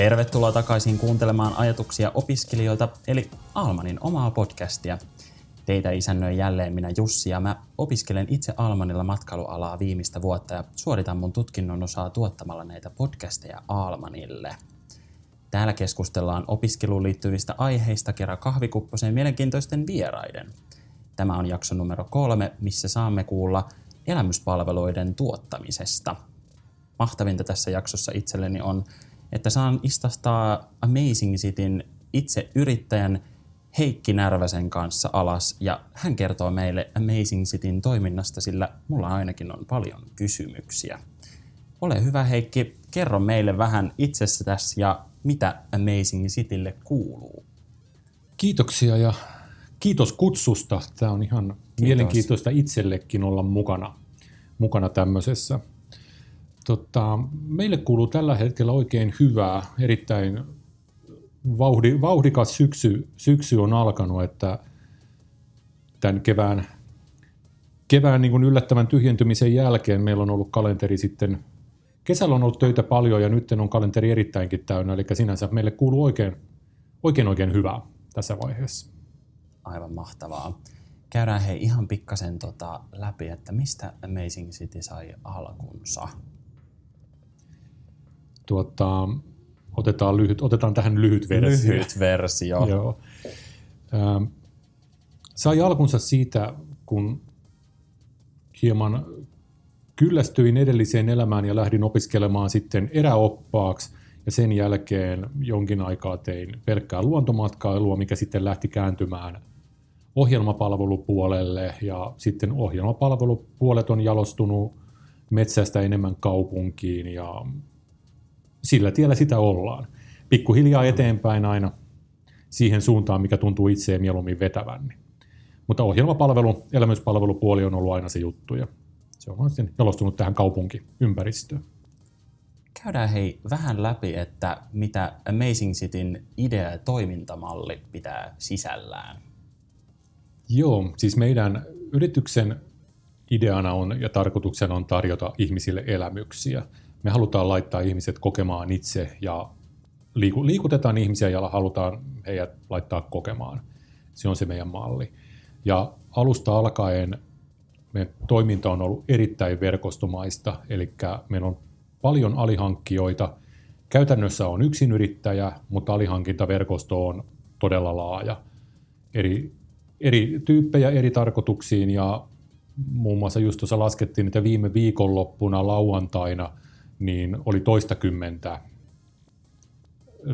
Tervetuloa takaisin kuuntelemaan ajatuksia opiskelijoilta, eli Almanin omaa podcastia. Teitä isännöi jälleen minä Jussi ja mä opiskelen itse Almanilla matkailualaa viimeistä vuotta ja suoritan mun tutkinnon osaa tuottamalla näitä podcasteja Almanille. Täällä keskustellaan opiskeluun liittyvistä aiheista kerran kahvikupposen mielenkiintoisten vieraiden. Tämä on jakso numero kolme, missä saamme kuulla elämyspalveluiden tuottamisesta. Mahtavinta tässä jaksossa itselleni on että saan istastaa Amazing Cityn itse yrittäjän Heikki Närväsen kanssa alas ja hän kertoo meille Amazing Cityn toiminnasta, sillä mulla ainakin on paljon kysymyksiä. Ole hyvä Heikki, kerro meille vähän itsestäsi ja mitä Amazing Citylle kuuluu. Kiitoksia ja kiitos kutsusta. Tämä on ihan kiitos. mielenkiintoista itsellekin olla mukana, mukana tämmöisessä. Tota, meille kuuluu tällä hetkellä oikein hyvää, erittäin vauhdi, vauhdikas syksy, syksy on alkanut, että tämän kevään, kevään niin kuin yllättävän tyhjentymisen jälkeen meillä on ollut kalenteri sitten, kesällä on ollut töitä paljon ja nyt on kalenteri erittäinkin täynnä, eli sinänsä meille kuuluu oikein oikein, oikein hyvää tässä vaiheessa. Aivan mahtavaa. Käydään hei ihan pikkasen tota läpi, että mistä Amazing City sai alkunsa? Tuota, otetaan, lyhyt, otetaan tähän lyhyt versio. Lyhyt versio. Joo. Ähm, sai alkunsa siitä, kun hieman kyllästyin edelliseen elämään ja lähdin opiskelemaan sitten eräoppaaksi. Ja sen jälkeen jonkin aikaa tein pelkkää luontomatkailua, mikä sitten lähti kääntymään ohjelmapalvelupuolelle. Ja sitten ohjelmapalvelupuolet on jalostunut metsästä enemmän kaupunkiin ja sillä tiellä sitä ollaan. Pikkuhiljaa eteenpäin aina siihen suuntaan, mikä tuntuu itseä mieluummin vetävän. Mutta ohjelmapalvelu, elämyspalvelupuoli on ollut aina se juttu ja se on sitten jalostunut tähän kaupunkiympäristöön. Käydään hei vähän läpi, että mitä Amazing Cityn idea ja toimintamalli pitää sisällään. Joo, siis meidän yrityksen ideana on ja tarkoituksena on tarjota ihmisille elämyksiä me halutaan laittaa ihmiset kokemaan itse ja liiku, liikutetaan ihmisiä ja halutaan heidät laittaa kokemaan. Se on se meidän malli. Ja alusta alkaen meidän toiminta on ollut erittäin verkostomaista, eli meillä on paljon alihankkijoita. Käytännössä on yrittäjä, mutta alihankintaverkosto on todella laaja. Eri, eri tyyppejä eri tarkoituksiin ja muun muassa just tuossa laskettiin, että viime viikonloppuna lauantaina – niin oli toistakymmentä,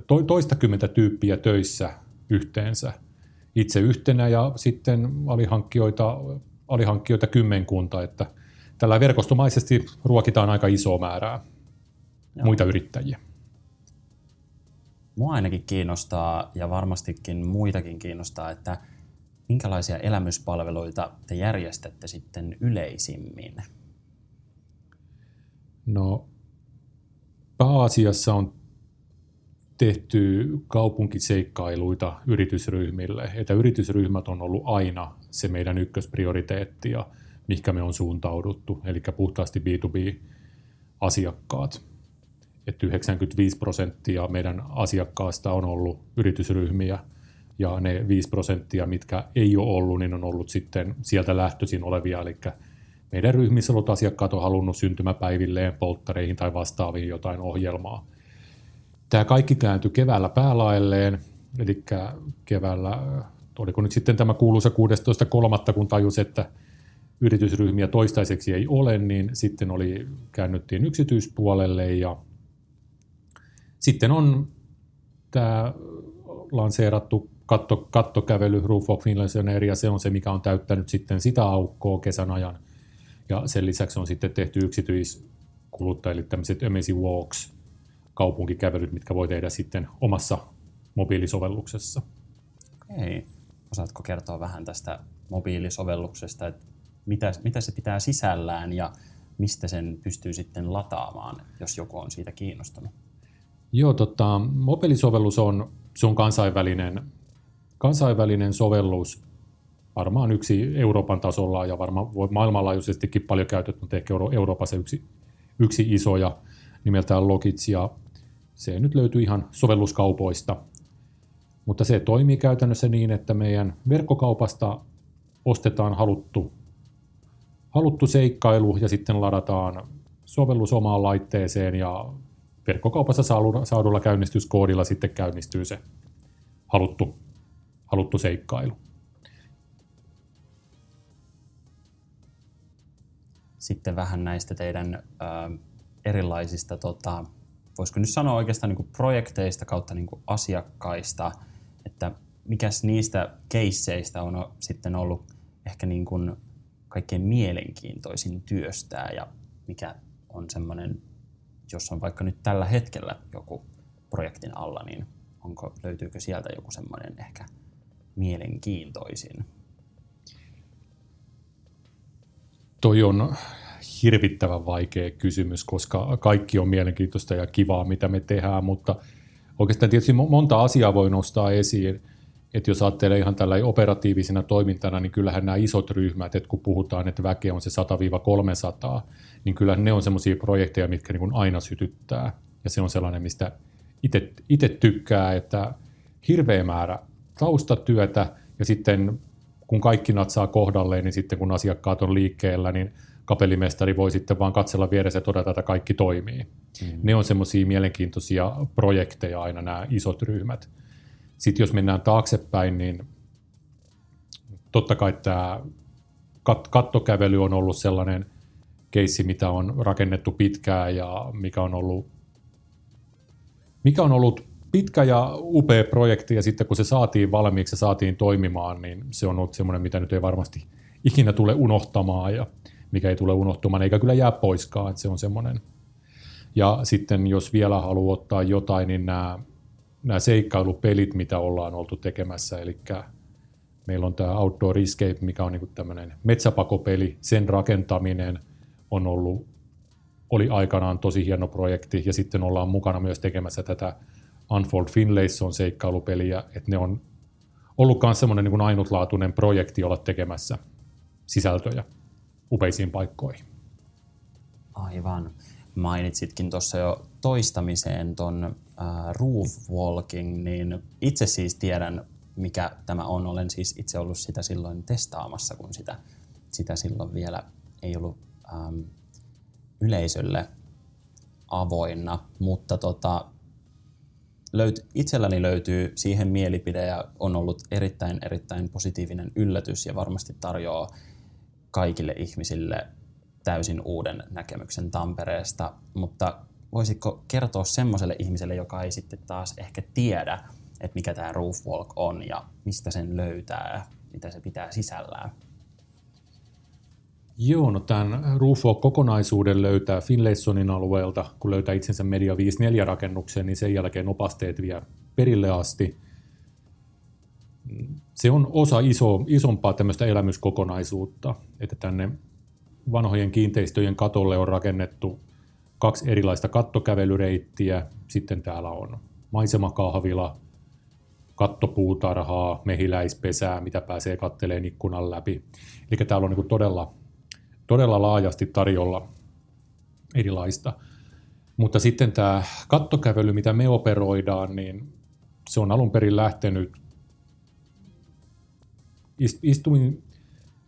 to, toistakymmentä tyyppiä töissä yhteensä. Itse yhtenä ja sitten alihankkijoita, alihankkijoita kymmenkunta, että tällä verkostomaisesti ruokitaan aika iso määrää Joo. muita yrittäjiä. Mua ainakin kiinnostaa ja varmastikin muitakin kiinnostaa, että minkälaisia elämyspalveluita te järjestätte sitten yleisimmin? No pääasiassa on tehty kaupunkiseikkailuita yritysryhmille, että yritysryhmät on ollut aina se meidän ykkösprioriteetti ja mihinkä me on suuntauduttu, eli puhtaasti B2B-asiakkaat. Että 95 prosenttia meidän asiakkaasta on ollut yritysryhmiä, ja ne 5 prosenttia, mitkä ei ole ollut, niin on ollut sitten sieltä lähtöisin olevia, eli meidän ryhmissä ollut asiakkaat on halunnut syntymäpäivilleen, polttareihin tai vastaaviin jotain ohjelmaa. Tämä kaikki kääntyi keväällä päälaelleen, eli keväällä, oliko nyt sitten tämä kuuluisa 16.3., kun tajus, että yritysryhmiä toistaiseksi ei ole, niin sitten oli, käännyttiin yksityispuolelle ja sitten on tämä lanseerattu katto, kattokävely Roof of Finland ja se on se, mikä on täyttänyt sitten sitä aukkoa kesän ajan. Ja sen lisäksi on sitten tehty yksityiskuluttajille tämmöiset Amazing Walks, kaupunkikävelyt, mitkä voi tehdä sitten omassa mobiilisovelluksessa. Okei. Osaatko kertoa vähän tästä mobiilisovelluksesta, että mitä, mitä se pitää sisällään ja mistä sen pystyy sitten lataamaan, jos joku on siitä kiinnostunut? Joo, tota, mobiilisovellus on, se on kansainvälinen, kansainvälinen sovellus, varmaan yksi Euroopan tasolla ja varmaan maailmanlaajuisestikin paljon käytetty, mutta ehkä Euroopassa yksi, yksi iso ja nimeltään Logits. Ja se nyt löytyy ihan sovelluskaupoista. Mutta se toimii käytännössä niin, että meidän verkkokaupasta ostetaan haluttu, haluttu seikkailu ja sitten ladataan sovellus omaan laitteeseen ja verkkokaupassa saadulla käynnistyskoodilla sitten käynnistyy se haluttu, haluttu seikkailu. Sitten vähän näistä teidän ö, erilaisista, tota, voisiko nyt sanoa oikeastaan niin kuin projekteista kautta niin kuin asiakkaista, että mikäs niistä keisseistä on sitten ollut ehkä niin kuin kaikkein mielenkiintoisin työstää ja mikä on semmoinen, jos on vaikka nyt tällä hetkellä joku projektin alla, niin onko, löytyykö sieltä joku semmoinen ehkä mielenkiintoisin? Toi on hirvittävän vaikea kysymys, koska kaikki on mielenkiintoista ja kivaa, mitä me tehdään, mutta oikeastaan tietysti monta asiaa voi nostaa esiin että jos ajattelee ihan tällä operatiivisena toimintana, niin kyllähän nämä isot ryhmät, että kun puhutaan, että väkeä on se 100-300, niin kyllä ne on semmoisia projekteja, mitkä niin kuin aina sytyttää. Ja se on sellainen, mistä itse tykkää, että hirveä määrä taustatyötä ja sitten kun kaikki natsaa kohdalleen, niin sitten kun asiakkaat on liikkeellä, niin kapellimestari voi sitten vaan katsella vieressä ja todeta, että kaikki toimii. Mm. Ne on semmoisia mielenkiintoisia projekteja aina nämä isot ryhmät. Sitten jos mennään taaksepäin, niin totta kai tämä kat- kattokävely on ollut sellainen keissi, mitä on rakennettu pitkään ja mikä on ollut, mikä on ollut pitkä ja upea projekti ja sitten kun se saatiin valmiiksi ja saatiin toimimaan, niin se on ollut semmoinen, mitä nyt ei varmasti ikinä tule unohtamaan ja mikä ei tule unohtumaan eikä kyllä jää poiskaan, että se on semmoinen. Ja sitten jos vielä haluaa ottaa jotain, niin nämä nämä seikkailupelit, mitä ollaan oltu tekemässä, eli meillä on tämä Outdoor Escape, mikä on niin tämmöinen metsäpakopeli, sen rakentaminen on ollut, oli aikanaan tosi hieno projekti, ja sitten ollaan mukana myös tekemässä tätä Unfold Finlayson seikkailupeliä, että ne on ollut myös semmoinen niin ainutlaatuinen projekti olla tekemässä sisältöjä upeisiin paikkoihin. Aivan. Mainitsitkin tuossa jo toistamiseen ton uh, roof walking, niin itse siis tiedän, mikä tämä on. Olen siis itse ollut sitä silloin testaamassa, kun sitä, sitä silloin vielä ei ollut um, yleisölle avoinna, mutta tota, löyt, itselläni löytyy siihen mielipide ja on ollut erittäin, erittäin positiivinen yllätys ja varmasti tarjoaa kaikille ihmisille täysin uuden näkemyksen Tampereesta, mutta voisitko kertoa semmoiselle ihmiselle, joka ei sitten taas ehkä tiedä, että mikä tämä roof walk on ja mistä sen löytää ja mitä se pitää sisällään? Joo, no tämän roof kokonaisuuden löytää Finlaysonin alueelta, kun löytää itsensä Media 54-rakennuksen, niin sen jälkeen opasteet vie perille asti. Se on osa iso, isompaa tämmöistä elämyskokonaisuutta, että tänne vanhojen kiinteistöjen katolle on rakennettu kaksi erilaista kattokävelyreittiä. Sitten täällä on maisemakahvila, kattopuutarhaa, mehiläispesää, mitä pääsee katteleen ikkunan läpi. Eli täällä on niin todella, todella laajasti tarjolla erilaista. Mutta sitten tämä kattokävely, mitä me operoidaan, niin se on alun perin lähtenyt, istuin,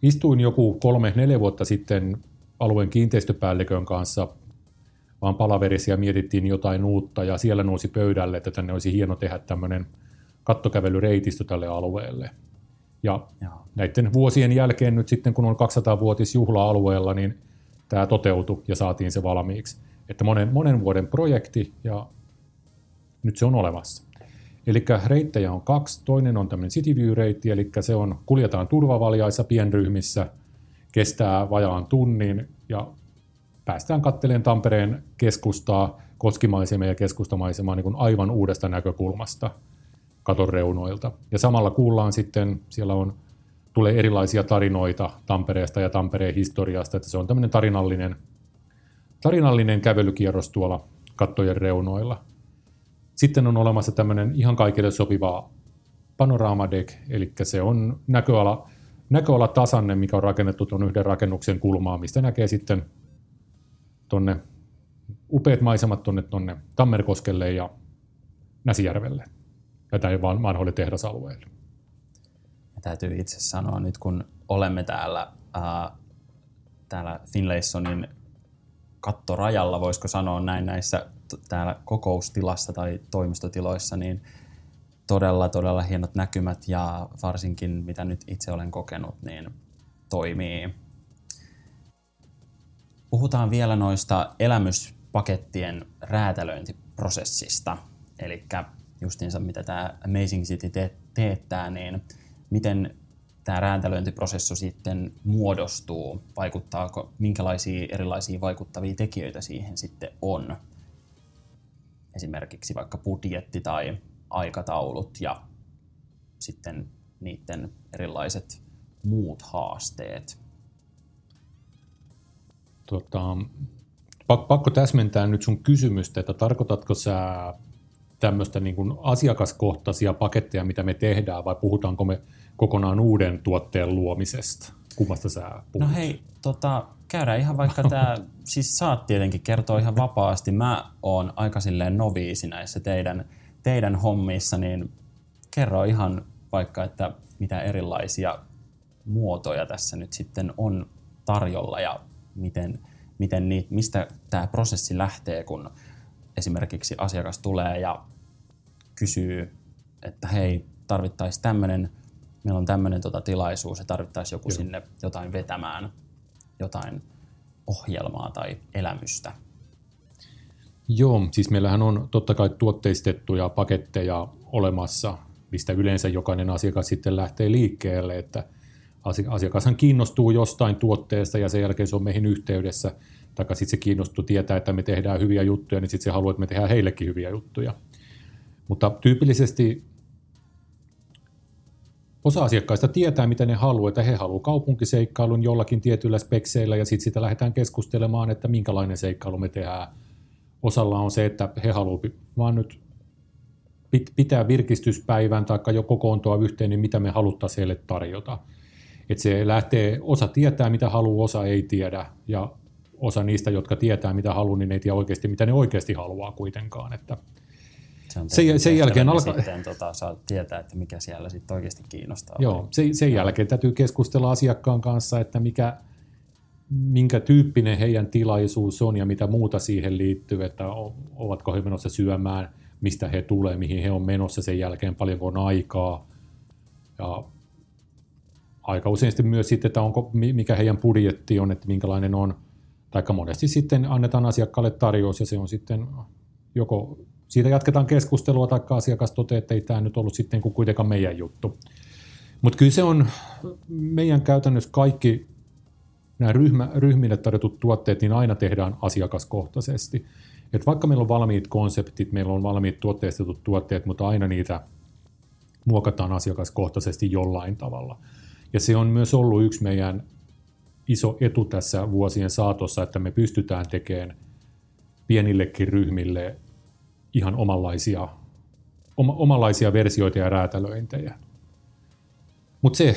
istuin joku kolme, neljä vuotta sitten alueen kiinteistöpäällikön kanssa vaan palaverisia mietittiin jotain uutta ja siellä nousi pöydälle, että tänne olisi hieno tehdä tämmöinen kattokävelyreitistö tälle alueelle. Ja Joo. näiden vuosien jälkeen nyt sitten, kun on 200-vuotis juhla-alueella, niin tämä toteutui ja saatiin se valmiiksi. Että monen, monen vuoden projekti ja nyt se on olemassa. Eli reittejä on kaksi. Toinen on tämmöinen City View-reitti, eli se on, kuljetaan turvavaljaissa pienryhmissä, kestää vajaan tunnin ja päästään katteleen Tampereen keskustaa, koskimaisemia ja keskustamaisemaa niin kuin aivan uudesta näkökulmasta katon reunoilta. Ja samalla kuullaan sitten, siellä on, tulee erilaisia tarinoita Tampereesta ja Tampereen historiasta, että se on tämmöinen tarinallinen, tarinallinen kävelykierros tuolla kattojen reunoilla. Sitten on olemassa tämmöinen ihan kaikille sopiva panoramadeck, eli se on näköala, näköala tasanne, mikä on rakennettu tuon yhden rakennuksen kulmaa, mistä näkee sitten tonne upeat maisemat tuonne tonne Tammerkoskelle ja Näsijärvelle ja tai vanhoille tehdasalueille. Ja täytyy itse sanoa nyt, kun olemme täällä, ää, täällä Finlaysonin kattorajalla, voisiko sanoa näin näissä täällä kokoustilassa tai toimistotiloissa, niin todella, todella hienot näkymät ja varsinkin mitä nyt itse olen kokenut, niin toimii. Puhutaan vielä noista elämyspakettien räätälöintiprosessista, eli justiinsa mitä tämä Amazing City te- teettää, niin miten tämä räätälöintiprosessi sitten muodostuu, vaikuttaako, minkälaisia erilaisia vaikuttavia tekijöitä siihen sitten on. Esimerkiksi vaikka budjetti tai aikataulut ja sitten niiden erilaiset muut haasteet. Tota, pakko täsmentää nyt sun kysymystä, että tarkoitatko sä tämmöistä niin kuin asiakaskohtaisia paketteja, mitä me tehdään, vai puhutaanko me kokonaan uuden tuotteen luomisesta? Kummasta sä puhut? No hei, tota, käydään ihan vaikka tämä, siis saat tietenkin kertoa ihan vapaasti. Mä oon aika silleen noviisi näissä teidän, teidän hommissa, niin kerro ihan vaikka, että mitä erilaisia muotoja tässä nyt sitten on tarjolla ja miten, miten niitä, mistä tämä prosessi lähtee, kun esimerkiksi asiakas tulee ja kysyy, että hei, tarvittaisiin tämmöinen, meillä on tämmöinen tota tilaisuus ja tarvittaisiin joku Joo. sinne jotain vetämään, jotain ohjelmaa tai elämystä. Joo, siis meillähän on totta kai tuotteistettuja paketteja olemassa, mistä yleensä jokainen asiakas sitten lähtee liikkeelle, että asiakashan kiinnostuu jostain tuotteesta ja sen jälkeen se on meihin yhteydessä – tai sitten se kiinnostuu tietää, että me tehdään hyviä juttuja, niin sitten se haluaa, että me tehdään heillekin hyviä juttuja. Mutta tyypillisesti osa asiakkaista tietää, mitä ne haluaa, että he haluavat kaupunkiseikkailun jollakin tietyillä spekseillä, ja sitten sitä lähdetään keskustelemaan, että minkälainen seikkailu me tehdään. Osalla on se, että he haluavat vaan nyt pitää virkistyspäivän tai jo kokoontua yhteen, niin mitä me haluttaisiin heille tarjota. Että se lähtee, osa tietää, mitä haluaa, osa ei tiedä, ja osa niistä, jotka tietää mitä haluaa, niin ei tiedä oikeasti mitä ne oikeasti haluaa kuitenkaan. Että se on sen, sen jälkeen alkaa... Sitten tota, saa tietää, että mikä siellä sitten oikeasti kiinnostaa. Joo, sen, sen jälkeen täytyy keskustella asiakkaan kanssa, että mikä, minkä tyyppinen heidän tilaisuus on ja mitä muuta siihen liittyy, että ovatko he menossa syömään, mistä he tulee, mihin he on menossa sen jälkeen, paljonko on aikaa. Ja aika usein sitten myös sitten, että onko, mikä heidän budjetti on, että minkälainen on – tai monesti sitten annetaan asiakkaalle tarjous ja se on sitten joko siitä jatketaan keskustelua tai asiakas toteaa, että ei tämä nyt ollut sitten kuitenkaan meidän juttu. Mutta kyllä se on meidän käytännössä kaikki nämä ryhmä, ryhmille tarjotut tuotteet, niin aina tehdään asiakaskohtaisesti. Et vaikka meillä on valmiit konseptit, meillä on valmiit tuotteistetut tuotteet, mutta aina niitä muokataan asiakaskohtaisesti jollain tavalla. Ja se on myös ollut yksi meidän iso etu tässä vuosien saatossa, että me pystytään tekemään pienillekin ryhmille ihan omanlaisia, oma, omanlaisia versioita ja räätälöintejä. Mutta se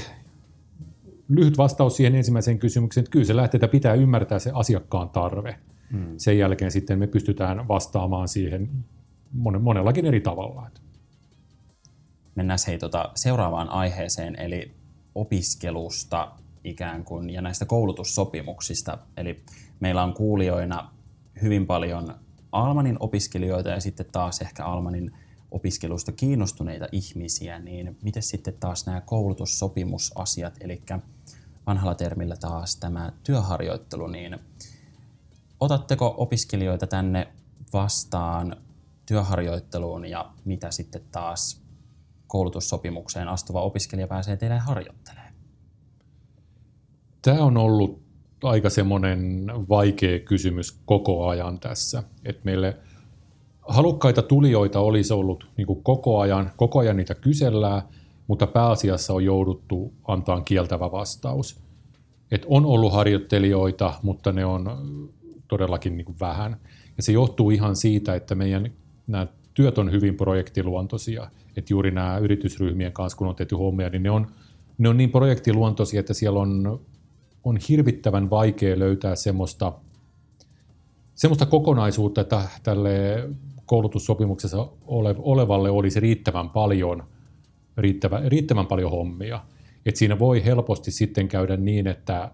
lyhyt vastaus siihen ensimmäiseen kysymykseen, että kyllä se lähtee, että pitää ymmärtää se asiakkaan tarve. Hmm. Sen jälkeen sitten me pystytään vastaamaan siihen monellakin eri tavalla. Mennään hei, tota, seuraavaan aiheeseen, eli opiskelusta ikään kuin ja näistä koulutussopimuksista. Eli meillä on kuulijoina hyvin paljon Almanin opiskelijoita ja sitten taas ehkä Almanin opiskelusta kiinnostuneita ihmisiä, niin miten sitten taas nämä koulutussopimusasiat, eli vanhalla termillä taas tämä työharjoittelu, niin otatteko opiskelijoita tänne vastaan työharjoitteluun ja mitä sitten taas koulutussopimukseen astuva opiskelija pääsee teille harjoittelemaan? Tämä on ollut aika semmoinen vaikea kysymys koko ajan tässä. Että meille halukkaita tulijoita olisi ollut niin kuin koko ajan, koko ajan niitä kysellään, mutta pääasiassa on jouduttu antaa kieltävä vastaus. Et on ollut harjoittelijoita, mutta ne on todellakin niin kuin vähän. Ja se johtuu ihan siitä, että meidän nämä työt on hyvin projektiluontoisia. Että juuri nämä yritysryhmien kanssa, kun on tehty hommia, niin ne on, ne on niin projektiluontoisia, että siellä on on hirvittävän vaikea löytää semmoista, semmoista kokonaisuutta, että tälle koulutussopimuksessa ole, olevalle olisi riittävän paljon, riittävä, riittävän paljon hommia. Et siinä voi helposti sitten käydä niin, että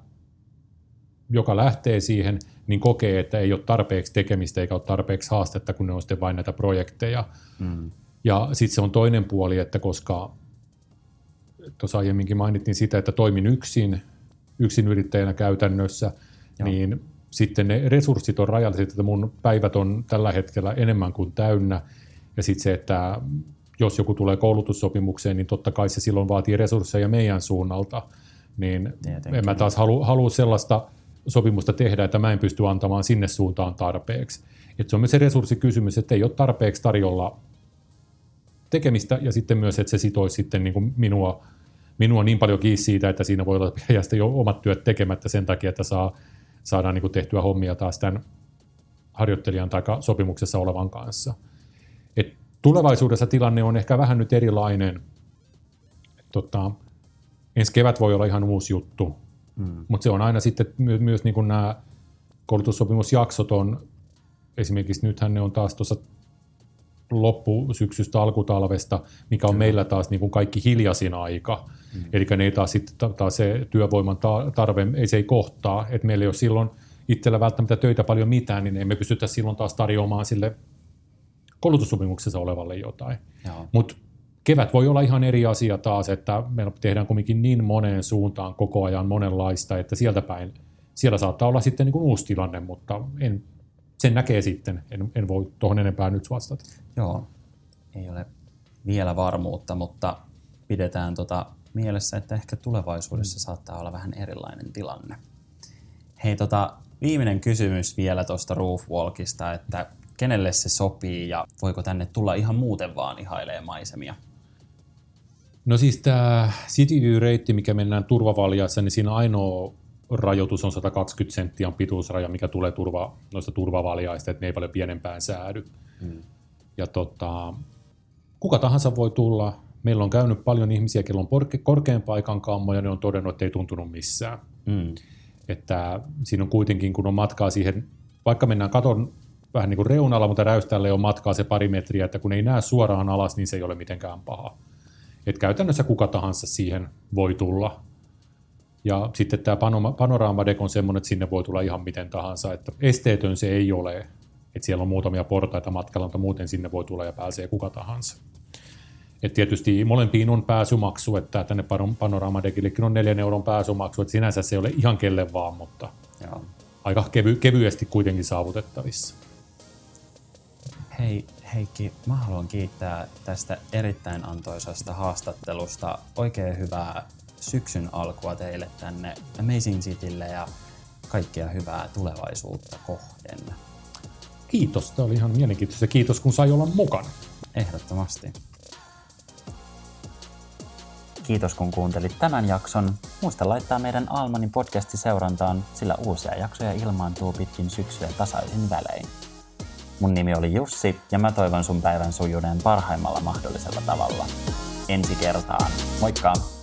joka lähtee siihen, niin kokee, että ei ole tarpeeksi tekemistä eikä ole tarpeeksi haastetta, kun ne on sitten vain näitä projekteja. Mm. Ja sitten se on toinen puoli, että koska tuossa aiemminkin mainittiin sitä, että toimin yksin, yksin yrittäjänä käytännössä, Joo. niin sitten ne resurssit on rajalliset, että mun päivät on tällä hetkellä enemmän kuin täynnä. Ja sitten se, että jos joku tulee koulutussopimukseen, niin totta kai se silloin vaatii resursseja meidän suunnalta. Niin Tietenkin. en mä taas halua, halua sellaista sopimusta tehdä, että mä en pysty antamaan sinne suuntaan tarpeeksi. Et se on myös se resurssikysymys, että ei ole tarpeeksi tarjolla tekemistä ja sitten myös, että se sitoisi sitten niin kuin minua, minua niin paljon kiinni siitä, että siinä voi olla jäästä jo omat työt tekemättä sen takia, että saa, saadaan niin kuin tehtyä hommia taas tämän harjoittelijan tai sopimuksessa olevan kanssa. Et tulevaisuudessa tilanne on ehkä vähän nyt erilainen. tota, ensi kevät voi olla ihan uusi juttu, mm. mutta se on aina sitten myös, myös niin kuin nämä koulutussopimusjaksot on, esimerkiksi nythän ne on taas tuossa loppusyksystä, alkutalvesta, mikä on Kyllä. meillä taas niin kuin kaikki hiljaisin aika. Mm. Eli ne ei taas, sitten, taas se työvoiman tarve, ei se ei kohtaa, että meillä ei ole silloin itsellä välttämättä töitä paljon mitään, niin emme pystytä silloin taas tarjoamaan sille koulutussopimuksessa olevalle jotain. Mutta kevät voi olla ihan eri asia taas, että meillä tehdään kuitenkin niin moneen suuntaan koko ajan monenlaista, että sieltä päin, siellä saattaa olla sitten niin kuin uusi tilanne, mutta en sen näkee sitten. En, en voi tuohon enempää nyt vastata. Joo, ei ole vielä varmuutta, mutta pidetään tota mielessä, että ehkä tulevaisuudessa mm. saattaa olla vähän erilainen tilanne. Hei, tota, viimeinen kysymys vielä tuosta Roofwalkista, että kenelle se sopii ja voiko tänne tulla ihan muuten vaan ihailee maisemia? No siis tämä Cityview-reitti, mikä mennään turvavaljaissa, niin siinä ainoa rajoitus on 120 senttiä on pituusraja, mikä tulee turva, noista turvavaljaista, että ne ei paljon pienempään säädy. Mm. Ja tota, kuka tahansa voi tulla. Meillä on käynyt paljon ihmisiä, joilla on korkean paikan kammoja, ne on todennut, että ei tuntunut missään. Mm. Että siinä on kuitenkin, kun on matkaa siihen, vaikka mennään katon vähän niin kuin reunalla, mutta räyställe on matkaa se pari metriä, että kun ei näe suoraan alas, niin se ei ole mitenkään paha. Että käytännössä kuka tahansa siihen voi tulla ja sitten tämä panoraamadek on semmoinen, että sinne voi tulla ihan miten tahansa, että esteetön se ei ole. Että siellä on muutamia portaita matkalla, mutta muuten sinne voi tulla ja pääsee kuka tahansa. Et tietysti molempiin on pääsymaksu, että tänne panoraamadekillekin on neljän euron pääsymaksu, että sinänsä se ei ole ihan kelle vaan, mutta Joo. aika kevy, kevyesti kuitenkin saavutettavissa. Hei Heikki, mä haluan kiittää tästä erittäin antoisasta haastattelusta. Oikein hyvää syksyn alkua teille tänne Amazing Citylle ja kaikkea hyvää tulevaisuutta kohden. Kiitos, tämä oli ihan mielenkiintoista. Kiitos, kun sai olla mukana. Ehdottomasti. Kiitos, kun kuuntelit tämän jakson. Muista laittaa meidän Almanin podcasti seurantaan, sillä uusia jaksoja ilmaantuu pitkin syksyä tasaisin välein. Mun nimi oli Jussi ja mä toivon sun päivän sujuneen parhaimmalla mahdollisella tavalla. Ensi kertaan. Moikka!